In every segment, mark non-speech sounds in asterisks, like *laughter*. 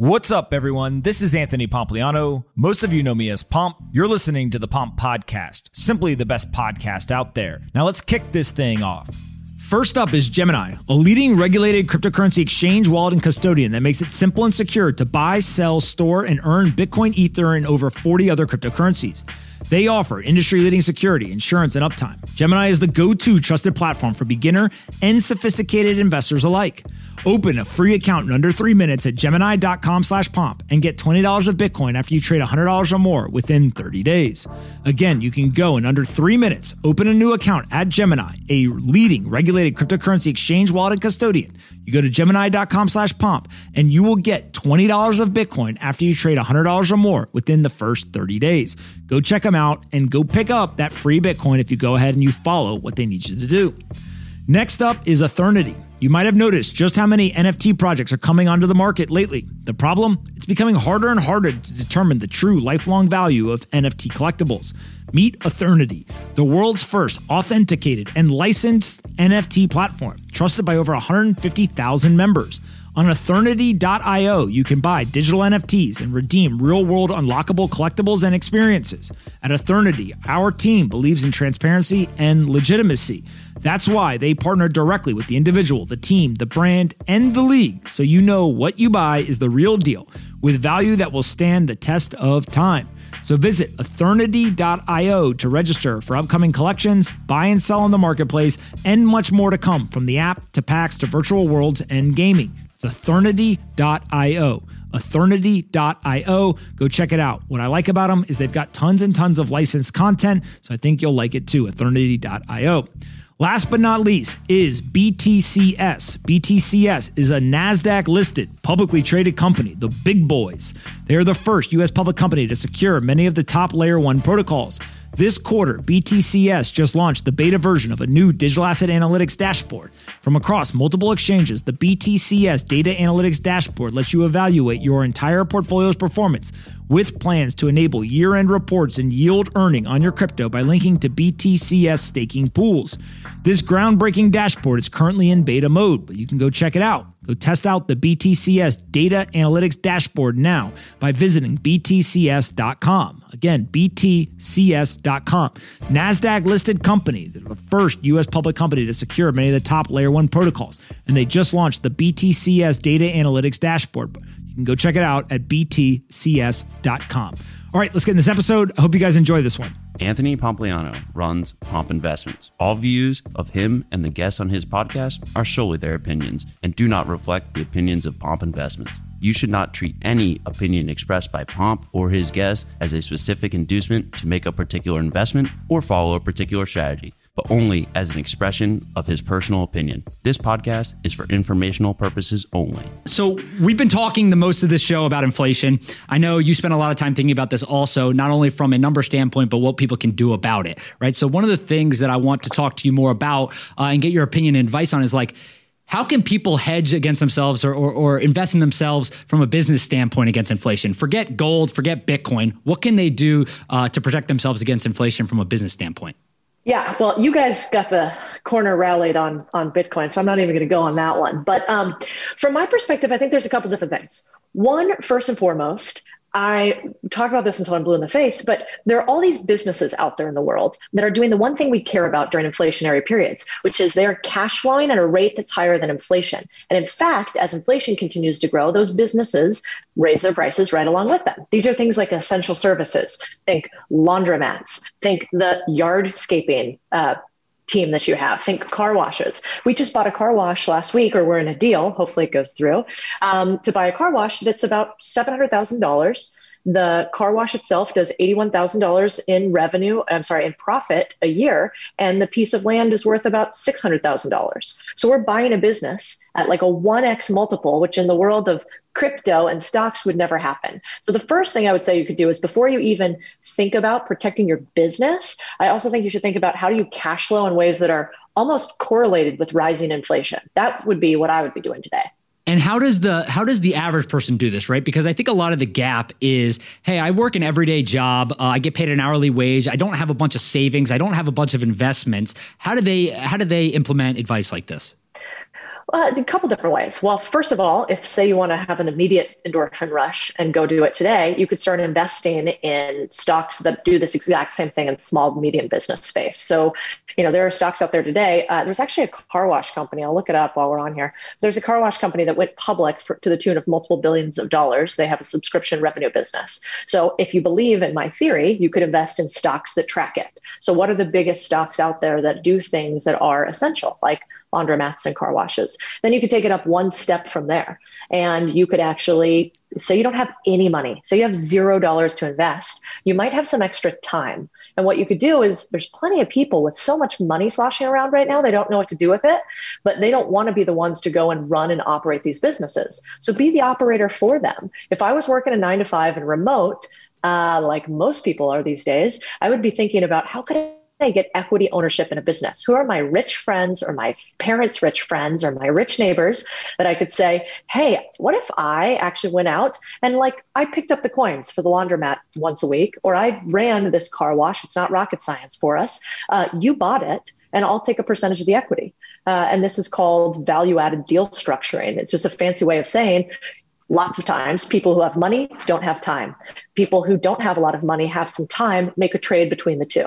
What's up, everyone? This is Anthony Pompliano. Most of you know me as Pomp. You're listening to the Pomp Podcast, simply the best podcast out there. Now let's kick this thing off. First up is Gemini, a leading regulated cryptocurrency exchange, wallet, and custodian that makes it simple and secure to buy, sell, store, and earn Bitcoin, Ether, and over 40 other cryptocurrencies. They offer industry leading security, insurance, and uptime. Gemini is the go to trusted platform for beginner and sophisticated investors alike. Open a free account in under three minutes at gemini.com slash pomp and get $20 of Bitcoin after you trade $100 or more within 30 days. Again, you can go in under three minutes, open a new account at Gemini, a leading regulated cryptocurrency exchange wallet and custodian. You go to gemini.com slash pomp and you will get $20 of Bitcoin after you trade $100 or more within the first 30 days. Go check them out and go pick up that free Bitcoin if you go ahead and you follow what they need you to do. Next up is Ethernity. You might have noticed just how many NFT projects are coming onto the market lately. The problem? It's becoming harder and harder to determine the true lifelong value of NFT collectibles. Meet Ethernity, the world's first authenticated and licensed NFT platform, trusted by over 150,000 members. On Ethernity.io, you can buy digital NFTs and redeem real world unlockable collectibles and experiences. At Ethernity, our team believes in transparency and legitimacy. That's why they partner directly with the individual, the team, the brand, and the league so you know what you buy is the real deal with value that will stand the test of time. So visit Ethernity.io to register for upcoming collections, buy and sell on the marketplace, and much more to come from the app to packs to virtual worlds and gaming. It's. Ethernity.io. Go check it out. What I like about them is they've got tons and tons of licensed content, so I think you'll like it too. Ethernity.io. Last but not least is BTCS. BTCS is a NASDAQ listed, publicly traded company, the big boys. They are the first U.S. public company to secure many of the top layer one protocols. This quarter, BTCS just launched the beta version of a new digital asset analytics dashboard. From across multiple exchanges, the BTCS Data Analytics Dashboard lets you evaluate your entire portfolio's performance with plans to enable year end reports and yield earning on your crypto by linking to BTCS staking pools. This groundbreaking dashboard is currently in beta mode, but you can go check it out. Go test out the BTCS Data Analytics Dashboard now by visiting btcs.com. Again, btcs.com. NASDAQ listed company, the first U.S. public company to secure many of the top layer one protocols. And they just launched the BTCS Data Analytics Dashboard. You can go check it out at btcs.com. All right, let's get in this episode. I hope you guys enjoy this one. Anthony Pompliano runs Pomp Investments. All views of him and the guests on his podcast are solely their opinions and do not reflect the opinions of Pomp Investments. You should not treat any opinion expressed by Pomp or his guests as a specific inducement to make a particular investment or follow a particular strategy but only as an expression of his personal opinion. This podcast is for informational purposes only. So, we've been talking the most of this show about inflation. I know you spent a lot of time thinking about this also, not only from a number standpoint, but what people can do about it, right? So, one of the things that I want to talk to you more about uh, and get your opinion and advice on is like, how can people hedge against themselves or, or, or, invest in themselves from a business standpoint against inflation? Forget gold, forget Bitcoin. What can they do uh, to protect themselves against inflation from a business standpoint? Yeah, well, you guys got the corner rallied on on Bitcoin, so I'm not even going to go on that one. But um, from my perspective, I think there's a couple different things. One, first and foremost, I talk about this until I'm blue in the face, but there are all these businesses out there in the world that are doing the one thing we care about during inflationary periods, which is they're cash flowing at a rate that's higher than inflation. And in fact, as inflation continues to grow, those businesses raise their prices right along with them. These are things like essential services. Think laundromats. Think the yardscaping uh, team that you have. Think car washes. We just bought a car wash last week, or we're in a deal. Hopefully, it goes through um, to buy a car wash that's about seven hundred thousand dollars. The car wash itself does $81,000 in revenue, I'm sorry, in profit a year, and the piece of land is worth about $600,000. So we're buying a business at like a 1x multiple, which in the world of crypto and stocks would never happen. So the first thing I would say you could do is before you even think about protecting your business, I also think you should think about how do you cash flow in ways that are almost correlated with rising inflation. That would be what I would be doing today. And how does the how does the average person do this, right? Because I think a lot of the gap is, hey, I work an everyday job, uh, I get paid an hourly wage, I don't have a bunch of savings, I don't have a bunch of investments. How do they how do they implement advice like this? Uh, a couple different ways. Well, first of all, if say you want to have an immediate endorphin rush and go do it today, you could start investing in stocks that do this exact same thing in small medium business space. So, you know, there are stocks out there today. Uh, there's actually a car wash company. I'll look it up while we're on here. There's a car wash company that went public for, to the tune of multiple billions of dollars. They have a subscription revenue business. So, if you believe in my theory, you could invest in stocks that track it. So, what are the biggest stocks out there that do things that are essential, like laundromats and car washes. Then you could take it up one step from there. And you could actually say you don't have any money. So you have zero dollars to invest. You might have some extra time. And what you could do is there's plenty of people with so much money sloshing around right now, they don't know what to do with it, but they don't want to be the ones to go and run and operate these businesses. So be the operator for them. If I was working a nine to five and remote, uh, like most people are these days, I would be thinking about how could I get equity ownership in a business? Who are my rich friends or my parents' rich friends or my rich neighbors that I could say, hey, what if I actually went out and like I picked up the coins for the laundromat once a week, or I ran this car wash? It's not rocket science for us. Uh, you bought it, and I'll take a percentage of the equity. Uh, and this is called value added deal structuring. It's just a fancy way of saying lots of times people who have money don't have time. People who don't have a lot of money have some time, make a trade between the two.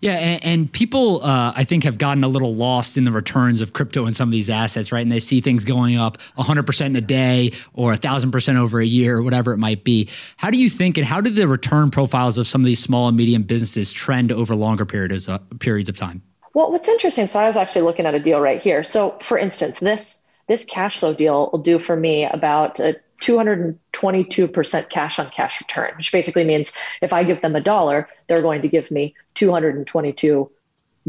Yeah, and, and people, uh, I think, have gotten a little lost in the returns of crypto and some of these assets, right? And they see things going up 100% in a day or 1,000% over a year, or whatever it might be. How do you think, and how do the return profiles of some of these small and medium businesses trend over longer periods, uh, periods of time? Well, what's interesting, so I was actually looking at a deal right here. So, for instance, this this cash flow deal will do for me about a 222% cash on cash return, which basically means if I give them a dollar, they're going to give me 222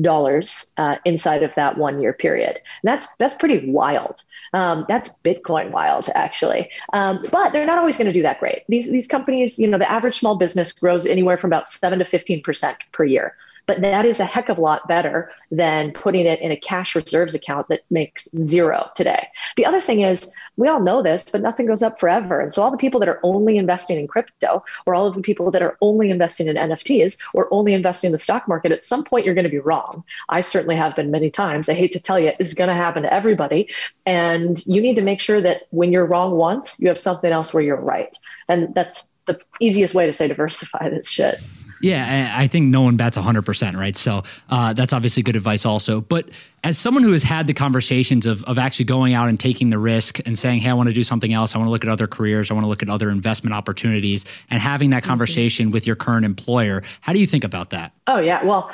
dollars uh, inside of that one year period. And that's that's pretty wild. Um, that's Bitcoin wild, actually. Um, but they're not always going to do that great. These these companies, you know, the average small business grows anywhere from about seven to fifteen percent per year. But that is a heck of a lot better than putting it in a cash reserves account that makes zero today. The other thing is, we all know this, but nothing goes up forever. And so all the people that are only investing in crypto, or all of the people that are only investing in NFTs, or only investing in the stock market, at some point you're going to be wrong. I certainly have been many times. I hate to tell you, it's going to happen to everybody. And you need to make sure that when you're wrong once, you have something else where you're right. And that's the easiest way to say diversify this shit. Yeah, I think no one bats 100%, right? So uh, that's obviously good advice also. But as someone who has had the conversations of, of actually going out and taking the risk and saying, hey, I want to do something else, I want to look at other careers, I want to look at other investment opportunities, and having that mm-hmm. conversation with your current employer, how do you think about that? Oh, yeah. Well,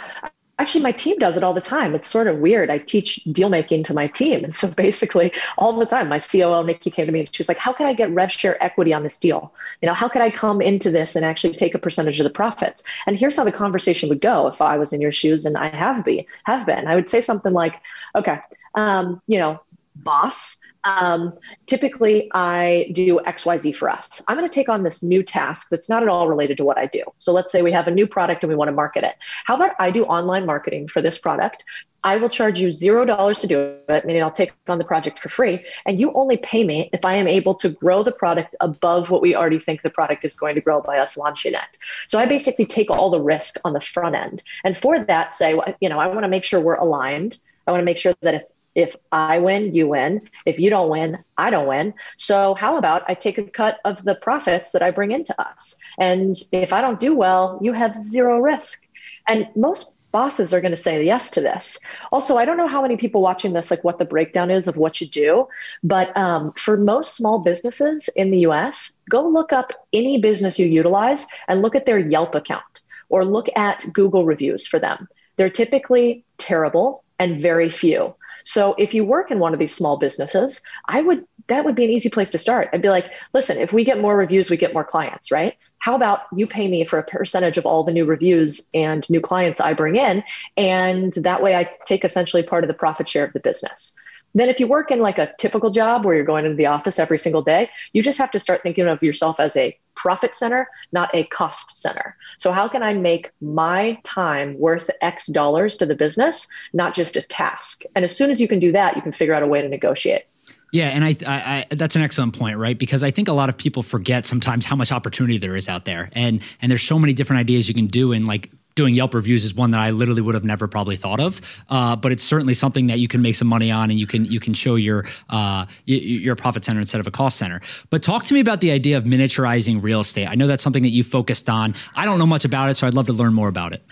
actually my team does it all the time. It's sort of weird. I teach deal making to my team. And so *laughs* basically all the time my coo nikki came to me and she's like how can i get rev share equity on this deal? You know how can i come into this and actually take a percentage of the profits? And here's how the conversation would go if i was in your shoes and i have be have been. I would say something like okay um, you know boss um, typically I do XYZ for us. I'm going to take on this new task that's not at all related to what I do. So let's say we have a new product and we want to market it. How about I do online marketing for this product? I will charge you zero dollars to do it, meaning I'll take on the project for free. And you only pay me if I am able to grow the product above what we already think the product is going to grow by us launching it. So I basically take all the risk on the front end. And for that, say, you know, I want to make sure we're aligned. I want to make sure that if if I win, you win. If you don't win, I don't win. So, how about I take a cut of the profits that I bring into us? And if I don't do well, you have zero risk. And most bosses are going to say yes to this. Also, I don't know how many people watching this, like what the breakdown is of what you do, but um, for most small businesses in the US, go look up any business you utilize and look at their Yelp account or look at Google reviews for them. They're typically terrible and very few. So if you work in one of these small businesses, I would that would be an easy place to start. I'd be like, listen, if we get more reviews, we get more clients, right? How about you pay me for a percentage of all the new reviews and new clients I bring in? And that way I take essentially part of the profit share of the business. Then, if you work in like a typical job where you're going into the office every single day, you just have to start thinking of yourself as a profit center, not a cost center. So, how can I make my time worth X dollars to the business, not just a task? And as soon as you can do that, you can figure out a way to negotiate. Yeah, and I, I, I, that's an excellent point, right? Because I think a lot of people forget sometimes how much opportunity there is out there, and and there's so many different ideas you can do, and like doing Yelp reviews is one that I literally would have never probably thought of. Uh, but it's certainly something that you can make some money on, and you can you can show your uh, your profit center instead of a cost center. But talk to me about the idea of miniaturizing real estate. I know that's something that you focused on. I don't know much about it, so I'd love to learn more about it.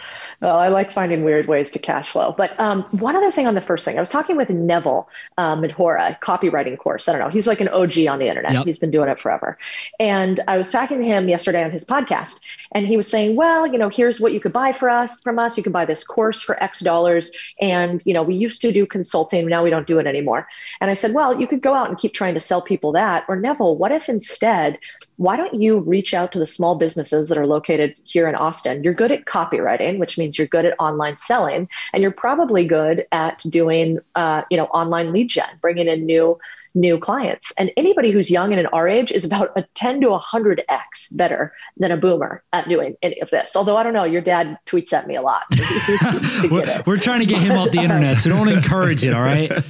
Well, I like finding weird ways to cash flow. But um, one other thing on the first thing, I was talking with Neville um, Medhora, copywriting course. I don't know. He's like an OG on the internet. Yep. He's been doing it forever. And I was talking to him yesterday on his podcast, and he was saying, "Well, you know, here's what you could buy for us from us. You can buy this course for X dollars, and you know, we used to do consulting. Now we don't do it anymore." And I said, "Well, you could go out and keep trying to sell people that, or Neville, what if instead, why don't you reach out to the small businesses that are located here in Austin? You're good at copywriting, which means you're good at online selling, and you're probably good at doing, uh, you know, online lead gen, bringing in new." New clients. And anybody who's young and in our age is about a 10 to 100x better than a boomer at doing any of this. Although I don't know, your dad tweets at me a lot. *laughs* So *laughs* we're, we're, trying to get him off the *laughs* internet, so don't encourage it, all right? Uh,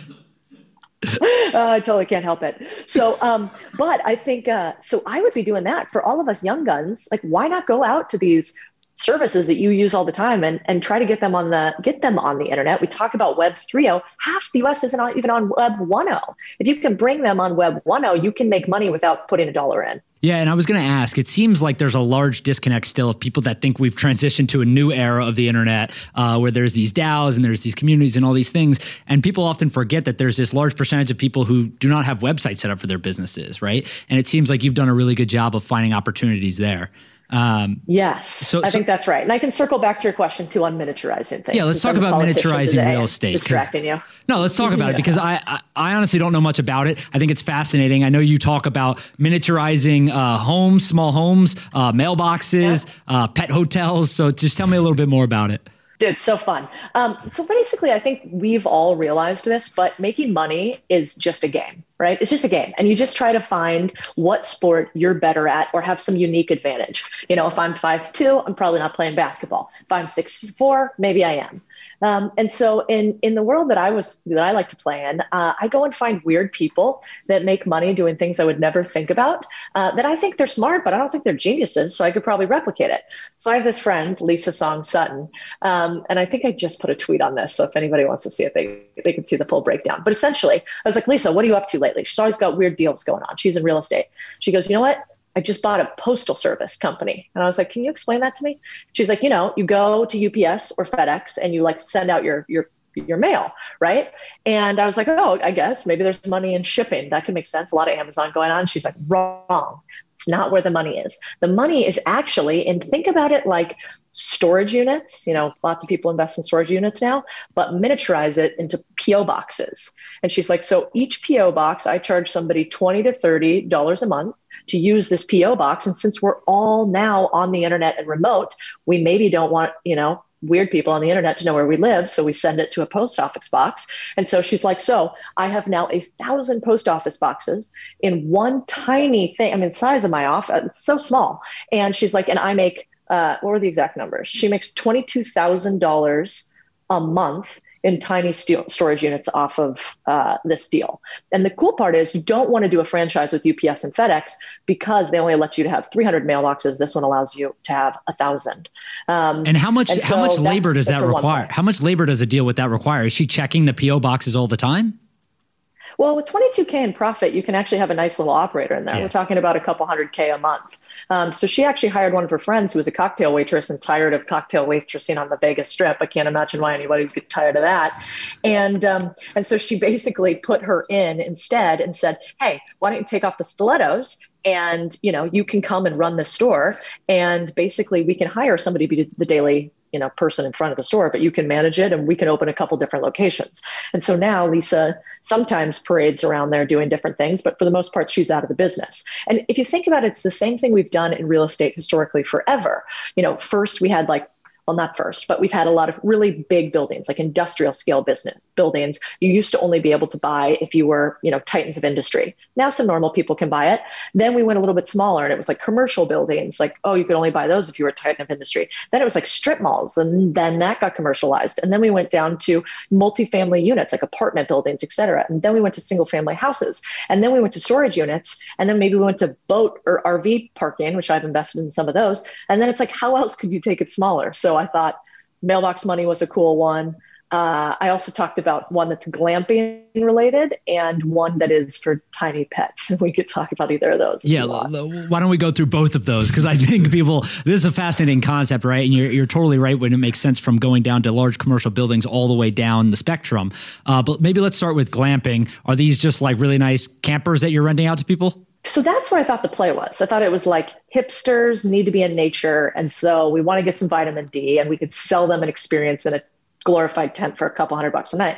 I totally can't help it. So, um, but I think uh, so. I would be doing that for all of us young guns. Like, why not go out to these services that you use all the time and, and try to get them on the get them on the internet. We talk about web 3.0. Half the US isn't even on web 1.0. If you can bring them on web 1.0, you can make money without putting a dollar in. Yeah, and I was going to ask. It seems like there's a large disconnect still of people that think we've transitioned to a new era of the internet, uh, where there's these DAOs and there's these communities and all these things, and people often forget that there's this large percentage of people who do not have websites set up for their businesses, right? And it seems like you've done a really good job of finding opportunities there. Um, yes, so, I think that's right. And I can circle back to your question too on miniaturizing things. Yeah, let's talk about miniaturizing real estate. Distracting you. No, let's talk about *laughs* yeah. it because I, I, I honestly don't know much about it. I think it's fascinating. I know you talk about miniaturizing uh, homes, small homes, uh, mailboxes, yeah. uh, pet hotels. So just tell me a little bit more about it. Dude, so fun. Um, so basically, I think we've all realized this, but making money is just a game right? It's just a game. And you just try to find what sport you're better at or have some unique advantage. You know, if I'm five two, I'm probably not playing basketball. If I'm six four, maybe I am. Um, and so in in the world that I was that I like to play in, uh, I go and find weird people that make money doing things I would never think about. Uh, that I think they're smart, but I don't think they're geniuses. So I could probably replicate it. So I have this friend, Lisa Song Sutton, um, and I think I just put a tweet on this. So if anybody wants to see it, they they can see the full breakdown. But essentially, I was like, Lisa, what are you up to lately? She's always got weird deals going on. She's in real estate. She goes, you know what? I just bought a postal service company. And I was like, can you explain that to me? She's like, you know, you go to UPS or FedEx and you like send out your your your mail, right? And I was like, oh, I guess maybe there's money in shipping. That can make sense. A lot of Amazon going on. She's like, wrong. It's not where the money is. The money is actually, and think about it like storage units. You know, lots of people invest in storage units now, but miniaturize it into PO boxes. And she's like, so each PO box, I charge somebody 20 to $30 a month to use this PO box. And since we're all now on the internet and remote, we maybe don't want, you know, weird people on the internet to know where we live. So we send it to a post office box. And so she's like, So I have now a thousand post office boxes in one tiny thing. I mean, size of my office, it's so small. And she's like, And I make, uh, what were the exact numbers? She makes $22,000 a month in tiny storage units off of uh, this deal. And the cool part is you don't want to do a franchise with UPS and FedEx because they only let you to have 300 mailboxes. This one allows you to have a thousand. Um, and how much and so how much labor does that require? How much labor does a deal with that require? Is she checking the PO boxes all the time? Well, with 22K in profit, you can actually have a nice little operator in there. Yeah. We're talking about a couple hundred K a month. Um, so she actually hired one of her friends who was a cocktail waitress and tired of cocktail waitressing on the Vegas Strip. I can't imagine why anybody would get tired of that. And um, and so she *laughs* basically put her in instead and said, "Hey, why don't you take off the stilettos and you know you can come and run the store and basically we can hire somebody to be the daily you know person in front of the store but you can manage it and we can open a couple different locations. And so now lisa sometimes parades around there doing different things but for the most part she's out of the business. And if you think about it it's the same thing we've done in real estate historically forever. You know first we had like well, not first, but we've had a lot of really big buildings, like industrial scale business buildings. You used to only be able to buy if you were, you know, titans of industry. Now some normal people can buy it. Then we went a little bit smaller and it was like commercial buildings, like, oh, you could only buy those if you were a titan of industry. Then it was like strip malls, and then that got commercialized. And then we went down to multifamily units, like apartment buildings, et cetera. And then we went to single family houses. And then we went to storage units. And then maybe we went to boat or RV parking, which I've invested in some of those. And then it's like, how else could you take it smaller? So I thought mailbox money was a cool one. Uh, I also talked about one that's glamping related and one that is for tiny pets. And *laughs* we could talk about either of those. Yeah, why don't we go through both of those? Because I think people, this is a fascinating concept, right? And you're, you're totally right when it makes sense from going down to large commercial buildings all the way down the spectrum. Uh, but maybe let's start with glamping. Are these just like really nice campers that you're renting out to people? So that's what I thought the play was. I thought it was like hipsters need to be in nature. And so we want to get some vitamin D and we could sell them an experience in a glorified tent for a couple hundred bucks a night.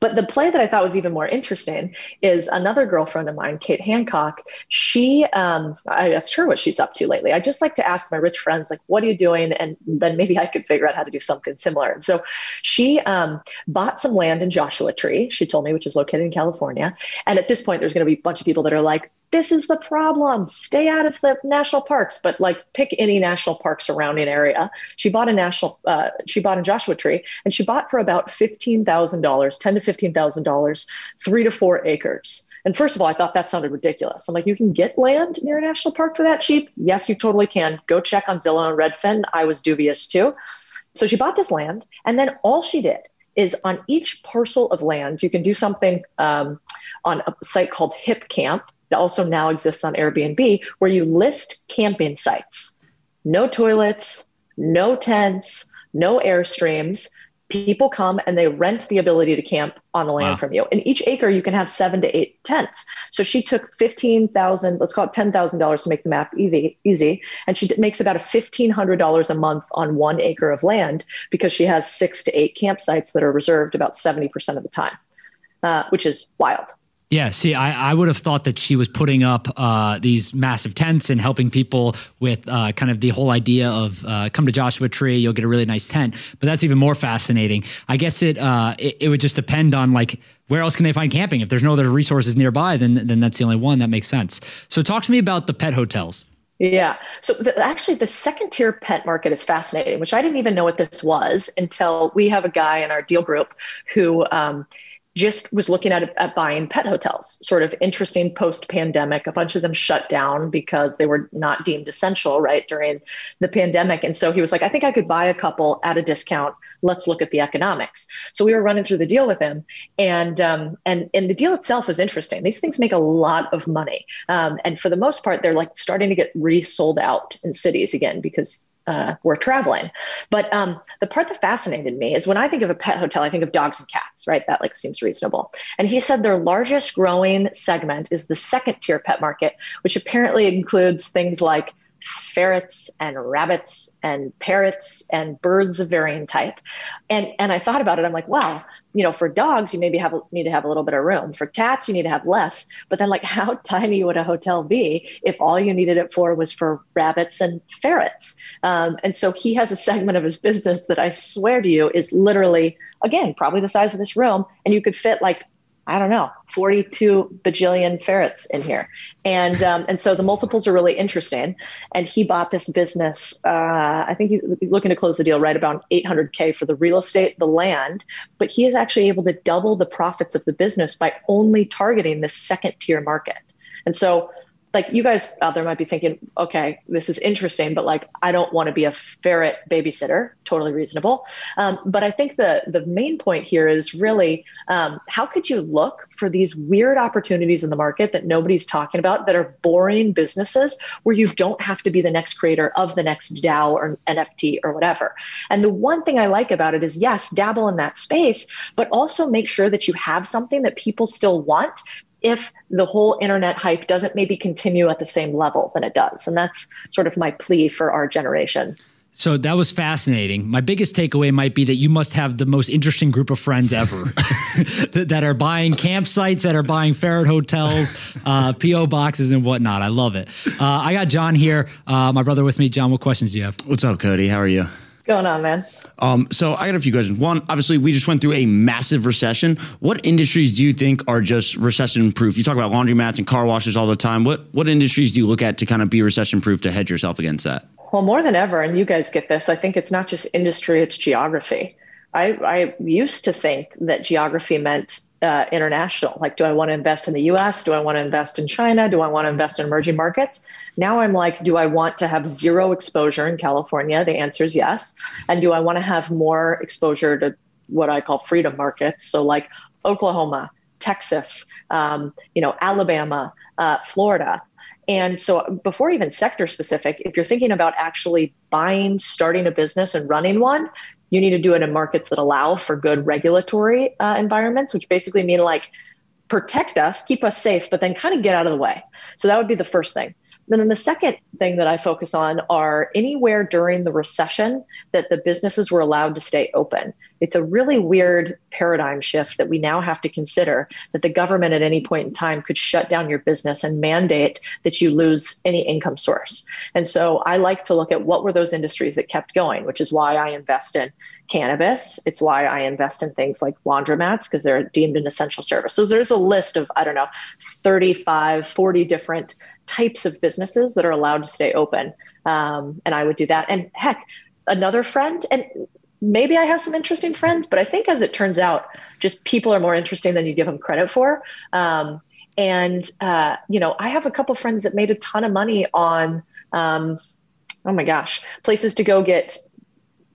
But the play that I thought was even more interesting is another girlfriend of mine, Kate Hancock. She, um, I asked her what she's up to lately. I just like to ask my rich friends, like, what are you doing? And then maybe I could figure out how to do something similar. And so she um, bought some land in Joshua Tree, she told me, which is located in California. And at this point, there's going to be a bunch of people that are like, this is the problem. Stay out of the national parks, but like pick any national park surrounding area. She bought a national, uh, she bought a Joshua Tree, and she bought for about fifteen thousand dollars, ten to fifteen thousand dollars, three to four acres. And first of all, I thought that sounded ridiculous. I'm like, you can get land near a national park for that cheap? Yes, you totally can. Go check on Zillow and Redfin. I was dubious too. So she bought this land, and then all she did is on each parcel of land, you can do something um, on a site called Hipcamp that also now exists on Airbnb, where you list camping sites. No toilets, no tents, no airstreams. People come and they rent the ability to camp on the land wow. from you. In each acre, you can have seven to eight tents. So she took fifteen thousand, let's call it ten thousand dollars to make the math easy, easy, and she makes about a fifteen hundred dollars a month on one acre of land because she has six to eight campsites that are reserved about seventy percent of the time, uh, which is wild. Yeah, see, I, I would have thought that she was putting up uh, these massive tents and helping people with uh, kind of the whole idea of uh, come to Joshua Tree, you'll get a really nice tent. But that's even more fascinating. I guess it, uh, it, it would just depend on like where else can they find camping? If there's no other resources nearby, then then that's the only one that makes sense. So talk to me about the pet hotels. Yeah. So the, actually, the second tier pet market is fascinating, which I didn't even know what this was until we have a guy in our deal group who. Um, just was looking at, at buying pet hotels, sort of interesting post pandemic. A bunch of them shut down because they were not deemed essential, right, during the pandemic. And so he was like, I think I could buy a couple at a discount. Let's look at the economics. So we were running through the deal with him. And, um, and, and the deal itself was interesting. These things make a lot of money. Um, and for the most part, they're like starting to get resold out in cities again because uh, were traveling. But um, the part that fascinated me is when I think of a pet hotel, I think of dogs and cats, right? That like seems reasonable. And he said their largest growing segment is the second tier pet market, which apparently includes things like ferrets and rabbits and parrots and birds of varying type. And and I thought about it. I'm like, wow, you know, for dogs, you maybe have need to have a little bit of room. For cats, you need to have less. But then, like, *laughs* how tiny would a hotel be if all you needed it for was for rabbits and ferrets? Um, and so he has a segment of his business that I swear to you is literally, again, probably the size of this room, and you could fit like I don't know, 42 bajillion ferrets in here. And, um, and so the multiples are really interesting. And he bought this business. Uh, I think he's looking to close the deal right about 800K for the real estate, the land, but he is actually able to double the profits of the business by only targeting the second tier market. And so like you guys out there might be thinking, okay, this is interesting, but like I don't want to be a ferret babysitter. Totally reasonable. Um, but I think the the main point here is really um, how could you look for these weird opportunities in the market that nobody's talking about that are boring businesses where you don't have to be the next creator of the next DAO or NFT or whatever. And the one thing I like about it is yes, dabble in that space, but also make sure that you have something that people still want if the whole internet hype doesn't maybe continue at the same level than it does. And that's sort of my plea for our generation. So that was fascinating. My biggest takeaway might be that you must have the most interesting group of friends ever *laughs* *laughs* that, are buying campsites, that are buying ferret hotels, uh, PO boxes, and whatnot. I love it. Uh, I got John here, uh, my brother, with me. John, what questions do you have? What's up, Codie? How are you? Going on, man? Um, so I got a few questions. One, obviously, we just went through a massive recession. What industries do you think are just recession proof? You talk about laundromats and car washes all the time. What what industries do you look at to kind of be recession proof to hedge yourself against that? Well, more than ever, and you guys get this. I think it's not just industry; it's geography. I, I used to think that geography meant uh, international. Like, do I want to invest in the US? Do I want to invest in China? Do I want to invest in emerging markets? Now I'm like, do I want to have zero exposure in California? The answer is yes. And do I want to have more exposure to what I call freedom markets? So, like Oklahoma, Texas, um, you know, Alabama, uh, Florida. And so, before even sector specific, if you're thinking about actually buying, starting a business, and running one, you need to do it in markets that allow for good regulatory uh, environments, which basically mean like protect us, keep us safe, but then kind of get out of the way. So that would be the first thing. And then the second thing that I focus on are anywhere during the recession that the businesses were allowed to stay open. It's a really weird paradigm shift that we now have to consider that the government at any point in time could shut down your business and mandate that you lose any income source. And so I like to look at what were those industries that kept going, which is why I invest in cannabis. It's why I invest in things like laundromats because they're deemed an essential service. So there's a list of, I don't know, 35, 40 different types of businesses that are allowed to stay open. Um, and I would do that. And heck, another friend, and maybe I have some interesting friends, but I think as it turns out, just people are more interesting than you give them credit for. Um, and uh, you know, I have a couple friends that made a ton of money on, um, oh my gosh, places to go get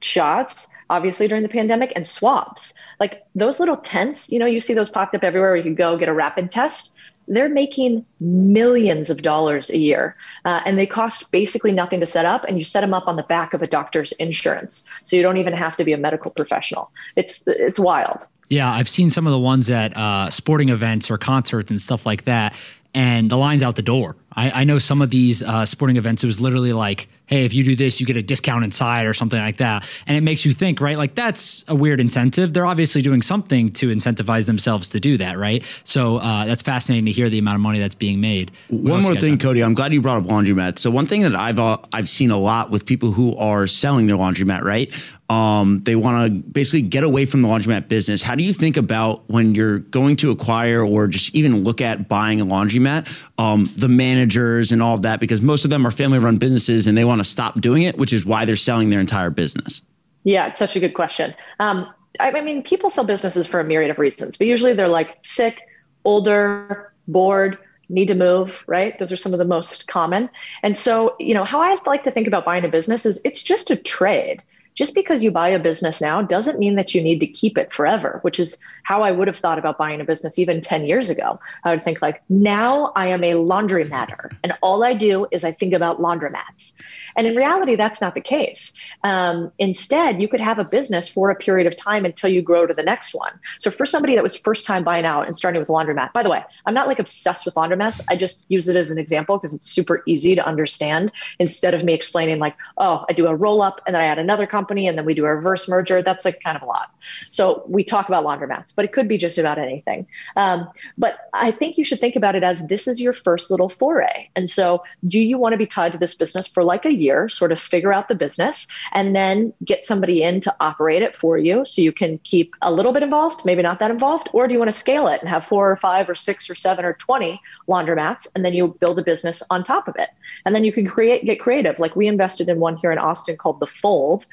shots, obviously during the pandemic, and swabs. Like those little tents, you know, you see those popped up everywhere. Where you could go get a rapid test they're making millions of dollars a year uh, and they cost basically nothing to set up and you set them up on the back of a doctor's insurance. So you don't even have to be a medical professional. It's it's wild. Yeah i've seen some of the ones at uh, sporting events or concerts and stuff like that and the line's out the door. I, I know some of these uh, sporting events, it was literally like, hey, if you do this, you get a discount inside or something like that. And it makes you think, right? Like, that's a weird incentive. They're obviously doing something to incentivize themselves to do that, right? So uh, that's fascinating to hear the amount of money that's being made. What one more thing, done? Codie, I'm glad you brought up laundromat. So, one thing that I've, uh, I've seen a lot with people who are selling their laundromat, right? Um, they want to basically get away from the laundromat business. How do you think about when you're going to acquire or just even look at buying a laundromat, um, the managers and all of that? Because most of them are family run businesses and they want to stop doing it, which is why they're selling their entire business. Yeah, it's such a good question. Um, I, I mean, people sell businesses for a myriad of reasons, but usually they're like sick, older, bored, need to move, right? Those are some of the most common. And so, you know, how I like to think about buying a business is it's just a trade just because you buy a business now doesn't mean that you need to keep it forever, which is how I would have thought about buying a business even 10 years ago. I would think like, now I am a laundromatter and all I do is I think about laundromats. And in reality, that's not the case. Um, instead, you could have a business for a period of time until you grow to the next one. So for somebody that was first time buying out and starting with laundromat, by the way, I'm not like obsessed with laundromats. I just use it as an example because it's super easy to understand instead of me explaining like, oh, I do a roll up and then I add another company and then we do a reverse merger. That's like kind of a lot. So we talk about laundromats, but it could be just about anything. Um, but I think you should think about it as this is your first little foray. And so do you want to be tied to this business for like a year? Year, sort of figure out the business, and then get somebody in to operate it for you so you can keep a little bit involved, maybe not that involved? Or do you want to scale it and have four or five or six or seven or 20 laundromats and then you build a business on top of it? And then you can create, get creative. Like we invested in one here in Austin called The Fold.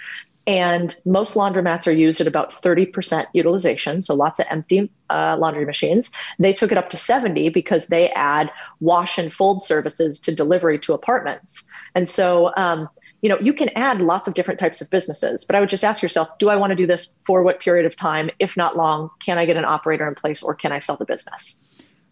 And most laundromats are used at about 30% utilization, so lots of empty uh, laundry machines. They took it up to 70 because they add wash and fold services to delivery to apartments. And so, um, you know, you can add lots of different types of businesses, but I would just ask yourself, do I want to do this for what period of time? If not long, can I get an operator in place or can I sell the business?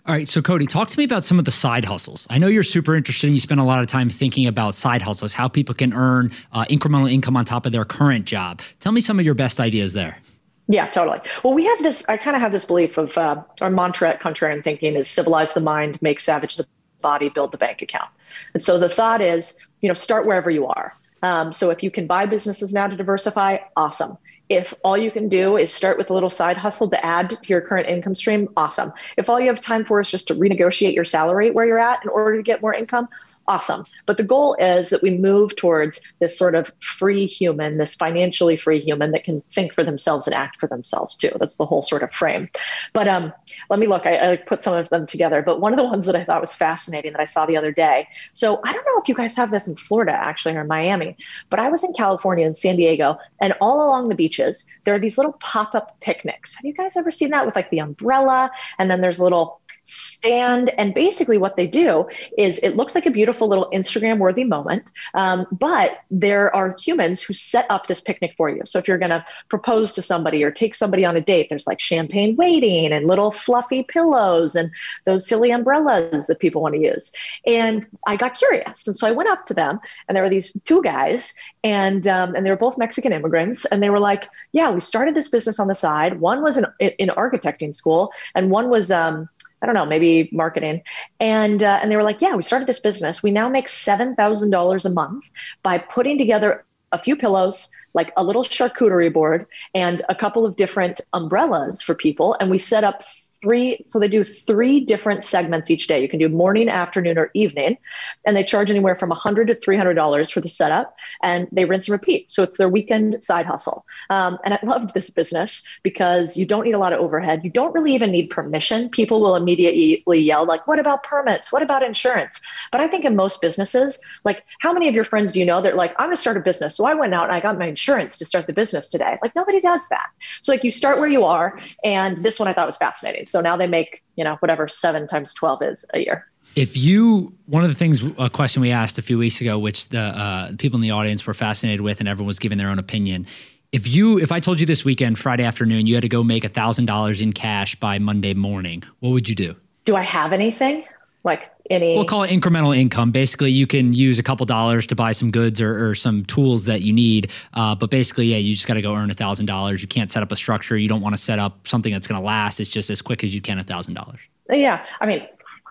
All right, so Codie, talk to me about some of the side hustles. I know you're super interested and you spend a lot of time thinking about side hustles, how people can earn uh, incremental income on top of their current job. Tell me some of your best ideas there. Yeah, totally. Well, we have this, I kind of have this belief of uh, our mantra at Contrarian Thinking is civilize the mind, make savage the body, build the bank account. And so the thought is, you know, start wherever you are. Um, so if you can buy businesses now to diversify, awesome. If all you can do is start with a little side hustle to add to your current income stream, awesome. If all you have time for is just to renegotiate your salary where you're at in order to get more income, awesome. But the goal is that we move towards this sort of free human, this financially free human that can think for themselves and act for themselves too. That's the whole sort of frame. But um, let me look. I, I put some of them together. But one of the ones that I thought was fascinating that I saw the other day. So I don't know if you guys have this in Florida actually or in Miami, but I was in California in San Diego, and all along the beaches there are these little pop-up picnics. Have you guys ever seen that with like the umbrella and then there's a little stand and basically what they do is it looks like a beautiful little instagram worthy moment. Um, but there are humans who set up this picnic for you. So if you're going to propose to somebody or take somebody on a date there's like champagne waiting and little fluffy pillows and those silly umbrellas that people want to use. And i got curious. And so i went up to them and there were these two guys and um, and they were both mexican immigrants and they were like yeah we started this business on the side. One was in, in architecting school and one was um, I don't know, maybe marketing. And uh, and they were like, yeah, we started this business. We now make seven thousand dollars a month by putting together a few pillows, like a little charcuterie board, and a couple of different umbrellas for people. And we set up three so they do three different segments each day. You can do morning afternoon or evening and they charge anywhere from 100 to 300 dollars for the setup and they rinse and repeat. So it's their weekend side hustle. Um, and i loved this business because you don't need a lot of overhead. You don't really even need permission. People will immediately yell like what about permits? What about insurance? But i think in most businesses like how many of your friends do you know that like i'm going to start a business so i went out and i got my insurance to start the business today? Like nobody does that. So like you start where you are and this one i thought was fascinating so now they make, you know, whatever seven times 12 is a year. If you, one of the things, a question we asked a few weeks ago, which the uh, people in the audience were fascinated with, and everyone was giving their own opinion. If you, if I told you this weekend, Friday afternoon, you had to go make a thousand dollars in cash by Monday morning, what would you do? Do I have anything? Like any we'll call it incremental income. Basically you can use a couple dollars to buy some goods or, or some tools that you need uh, but basically yeah you just got to go earn a thousand dollars. You can't set up a structure. You don't want to set up something that's going to last. It's just as quick as you can a thousand dollars. Yeah. I mean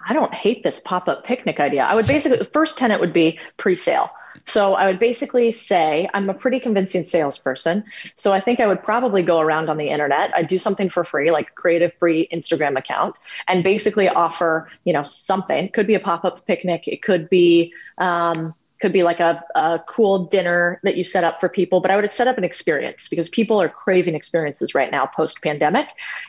i don't hate this pop-up picnic idea. I would basically the first tenant would be pre-sale so I would basically say I'm a pretty convincing salesperson. So I think I would probably go around on the internet. I'd do something for free, like create a free Instagram account and basically offer, you know, something. Could be a pop-up picnic. It could be um, could be like a, a cool dinner that you set up for people but i would set up an experience because people are craving experiences right now post pandemic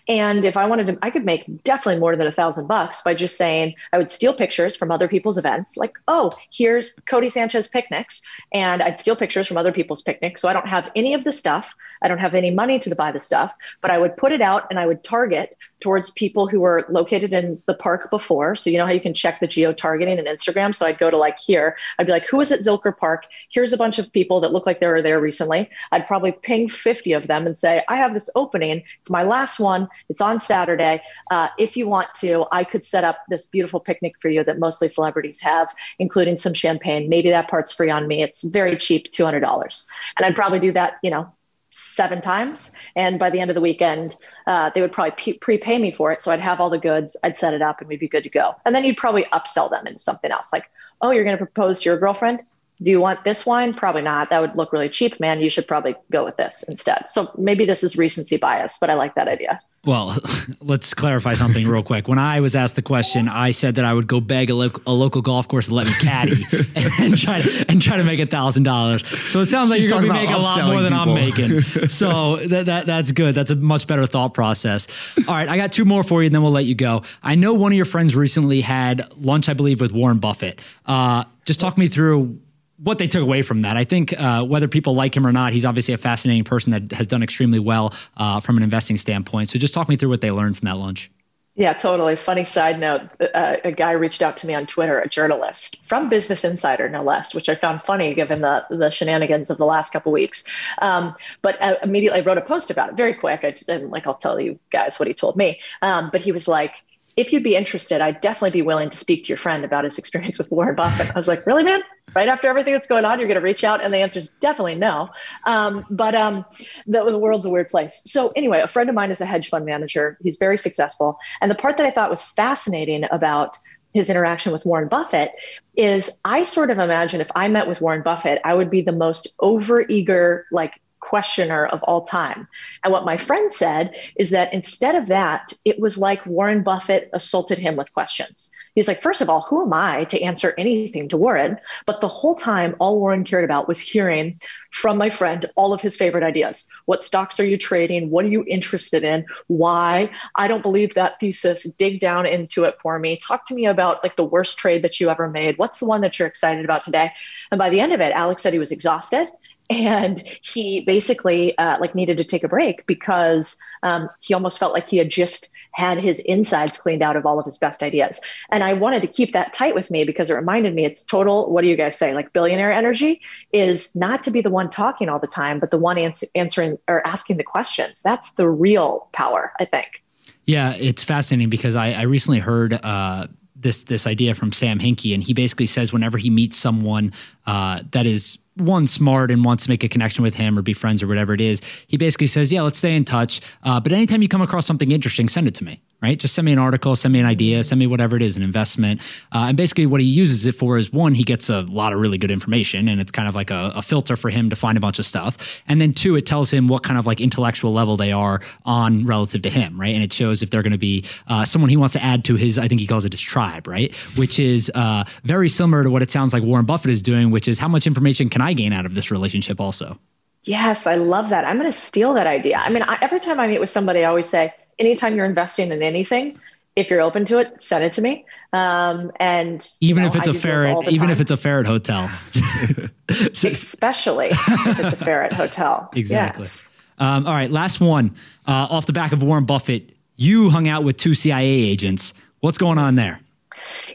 and if i wanted to i could make definitely more than a thousand bucks by just saying i would steal pictures from other people's events. Like oh here's Codie Sanchez picnics and i'd steal pictures from other people's picnics. So i don't have any of the stuff. I don't have any money to buy the stuff but i would put it out and i would target towards people who were located in the park before. So you know how you can check the geo targeting in instagram? So i'd go to like here. I'd be like who was at Zilker Park. Here's a bunch of people that look like they were there recently. I'd probably ping 50 of them and say, I have this opening. It's my last one. It's on Saturday. Uh, if you want to, I could set up this beautiful picnic for you that mostly celebrities have, including some champagne. Maybe that part's free on me. It's very cheap, $200. And I'd probably do that, you know, seven times. And by the end of the weekend, uh, they would probably p- prepay me for it. So I'd have all the goods, I'd set it up, and we'd be good to go. And then you'd probably upsell them into something else. Like, oh, you're going to propose to your girlfriend? do you want this wine? Probably not. That would look really cheap, man. You should probably go with this instead. So maybe this is recency bias, but I like that idea. Well, *laughs* let's clarify something real quick. When I was asked the question, I said that I would go beg a, lo- a local golf course to let me caddy *laughs* and, try to, and try to make a thousand dollars. So it sounds like She's you're going to be making a lot more than. I'm making. *laughs* So that, that that's good. That's a much better thought process. All right, I got two more for you, and then we'll let you go. I know one of your friends recently had lunch, I believe, with Warren Buffett. Uh, just talk me through what they took away from that. I think uh, whether people like him or not, he's obviously a fascinating person that has done extremely well uh, from an investing standpoint. So just talk me through what they learned from that lunch. Yeah, totally. Funny side note: uh, a guy reached out to me on Twitter, a journalist from Business Insider, no less, which I found funny given the the shenanigans of the last couple weeks. Um, but I immediately wrote a post about it, very quick, I, and like I'll tell you guys what he told me. Um, but he was like, if you'd be interested, I'd definitely be willing to speak to your friend about his experience with Warren Buffett. I was like, really, man? Right after everything that's going on, you're going to reach out? And the answer is definitely no. Um, but um, the, the world's a weird place. So, anyway, a friend of mine is a hedge fund manager. He's very successful. And the part that I thought was fascinating about his interaction with Warren Buffett is I sort of imagine if I met with Warren Buffett, I would be the most overeager, like questioner of all time. And what my friend said is that instead of that, it was like Warren Buffett assaulted him with questions. He's like, first of all, who am I to answer anything to Warren? But the whole time, all Warren cared about was hearing from my friend all of his favorite ideas. What stocks are you trading? What are you interested in? Why? I don't believe that thesis. Dig down into it for me. Talk to me about like the worst trade that you ever made. What's the one that you're excited about today? And by the end of it, Alex said he was exhausted and he basically uh, like needed to take a break because um, he almost felt like he had just had his insides cleaned out of all of his best ideas. And i wanted to keep that tight with me because it reminded me it's total what do you guys say like billionaire energy is not to be the one talking all the time but the one ans- answering or asking the questions. That's the real power i think. Yeah it's fascinating because i, I recently heard uh, this this idea from Sam Hinkie, and he basically says whenever he meets someone uh, that is one smart and wants to make a connection with him or be friends or whatever it is, he basically says, "Yeah, let's stay in touch." Uh, but anytime you come across something interesting, send it to me right? Just send me an article, send me an idea, send me whatever it is, an investment. Uh, and basically, what he uses it for is one, he gets a lot of really good information, and it's kind of like a, a, filter for him to find a bunch of stuff. And then two, it tells him what kind of like intellectual level they are on relative to him, right? And it shows if they're going to be uh, someone he wants to add to his, I think he calls it his tribe, right? Which is uh, very similar to what it sounds like Warren Buffett is doing, which is how much information can I gain out of this relationship also? Yes, I love that. I'm going to steal that idea. I mean, I, every time I meet with somebody, I always say, anytime you're investing in anything, if you're open to it, send it to me. Um, and even you know, if it's I a ferret, even if it's a ferret hotel, *laughs* *laughs* especially if it's a ferret hotel. *laughs* Exactly. Yes. Um, all right, last one. Uh, off the back of Warren Buffett, you hung out with two CIA agents. What's going on there?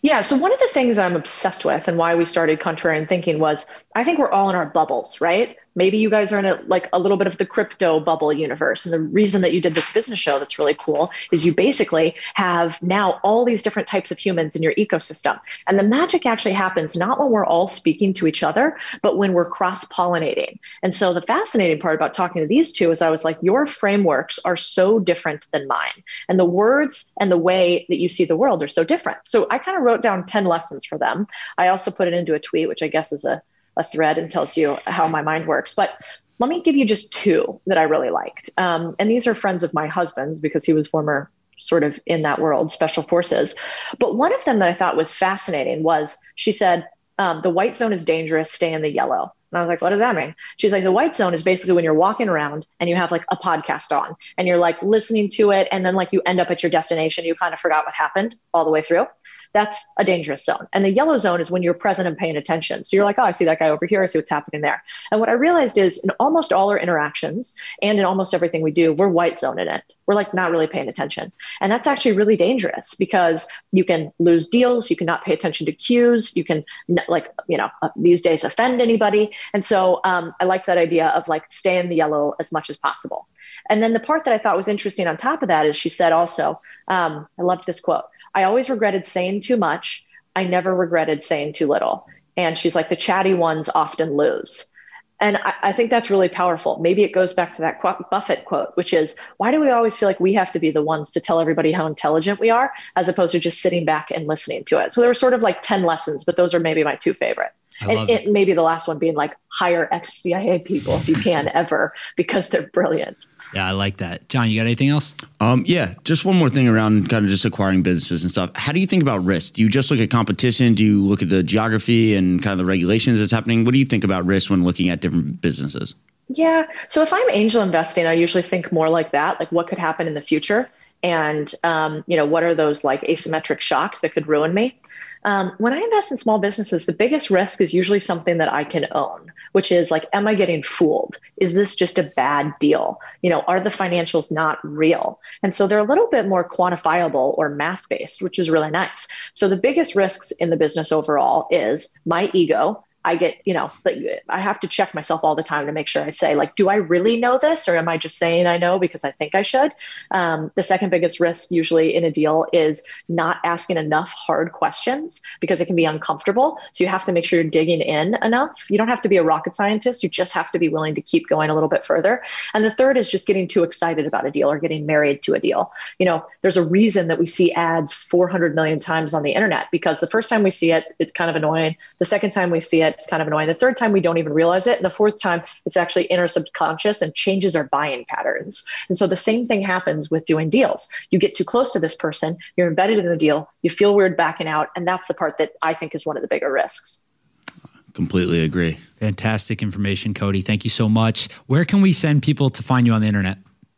Yeah. So one of the things I'm obsessed with and why we started Contrarian Thinking was I think we're all in our bubbles, right? maybe you guys are in a like a little bit of the crypto bubble universe. And the reason that you did this business show that's really cool is you basically have now all these different types of humans in your ecosystem. And the magic actually happens not when we're all speaking to each other but when we're cross pollinating and so the fascinating part about talking to these two is i was like your frameworks are so different than mine. And the words and the way that you see the world are so different. So i kind of wrote down 10 lessons for them. I also put it into a tweet which i guess is a a thread and tells you how my mind works. But let me give you just two that I really liked. Um, and these are friends of my husband's because he was former sort of in that world, special forces. But one of them that I thought was fascinating was she said, um, the white zone is dangerous, stay in the yellow. And I was like, what does that mean? She's like, the white zone is basically when you're walking around and you have like a podcast on and you're like listening to it. And then like you end up at your destination, you kind of forgot what happened all the way through that's a dangerous zone. And the yellow zone is when you're present and paying attention. So you're like, oh, I see that guy over here. I see what's happening there. And what I realized is in almost all our interactions and in almost everything we do, we're white zone in it. We're like not really paying attention. And that's actually really dangerous because you can lose deals. You cannot pay attention to cues. You can like, you know, uh, these days offend anybody. And so um, I like that idea of like stay in the yellow as much as possible. And then the part that I thought was interesting on top of that is she said also, um, I loved this quote. I always regretted saying too much. I never regretted saying too little. And she's like, the chatty ones often lose. And I, I, think that's really powerful. Maybe it goes back to that Buffett quote, which is why do we always feel like we have to be the ones to tell everybody how intelligent we are, as opposed to just sitting back and listening to it? So there were sort of like 10 lessons, but those are maybe my two favorite. and it, maybe the last one being like hire ex CIA people if you can ever, because they're brilliant. Yeah, I like that. John, you got anything else? Um, yeah, just one more thing around kind of just acquiring businesses and stuff. How do you think about risk? Do you just look at competition? Do you look at the geography and kind of the regulations that's happening? What do you think about risk when looking at different businesses? Yeah. So if I'm angel investing, I usually think more like that, like what could happen in the future and um, you know what are those like asymmetric shocks that could ruin me um, when I invest in small businesses, the biggest risk is usually something that I can own, which is like, am I getting fooled? Is this just a bad deal? You know, are the financials not real? And so they're a little bit more quantifiable or math based, which is really nice. So the biggest risks in the business overall is my ego, I get, you know, I have to check myself all the time to make sure I say, like, do I really know this or am I just saying I know because I think I should? Um, the second biggest risk, usually in a deal, is not asking enough hard questions because it can be uncomfortable. So you have to make sure you're digging in enough. You don't have to be a rocket scientist, you just have to be willing to keep going a little bit further. And the third is just getting too excited about a deal or getting married to a deal. You know, there's a reason that we see ads 400 million times on the internet because the first time we see it, it's kind of annoying. The second time we see it, gets kind of annoying. The third time we don't even realize it. And the fourth time it's actually inner subconscious and changes our buying patterns. And so the same thing happens with doing deals. You get too close to this person, you're embedded in the deal, you feel weird backing out. And that's the part that I think is one of the bigger risks. Completely agree. Fantastic information, Codie. Thank you so much. Where can we send people to find you on the internet?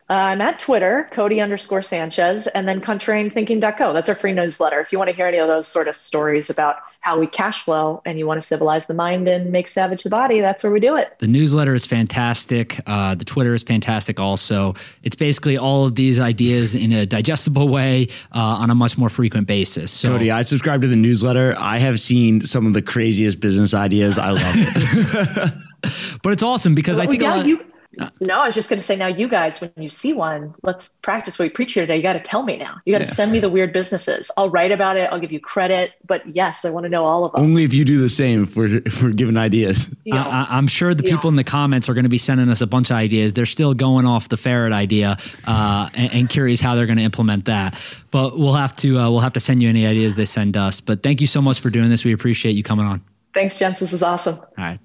Uh, I'm at Twitter, Codie underscore Sanchez, and then contrarianthinking.co. That's our free newsletter. If you want to hear any of those sort of stories about how we cash flow and you want to civilize the mind and make savage the body, that's where we do it. The newsletter is fantastic. Uh, the Twitter is fantastic also. It's basically all of these ideas in a digestible way uh, on a much more frequent basis. So, Codie, I subscribe to the newsletter. I have seen some of the craziest business ideas. I love it. *laughs* but it's awesome because well, I think yeah, lot, you no, I was just going to say now, you guys, when you see one, let's practice what we preach here today. You got to tell me now. You got to yeah. send me the weird businesses. I'll write about it. I'll give you credit. But yes, I want to know all of them. Only if you do the same if we're, if we're giving ideas. Yeah. I, am sure the people yeah. in the comments are going to be sending us a bunch of ideas. They're still going off the ferret idea uh, and, and, curious how they're going to implement that. But we'll have to uh, we'll have to send you any ideas they send us. But thank you so much for doing this. We appreciate you coming on. Thanks, Jens. This is awesome. All right.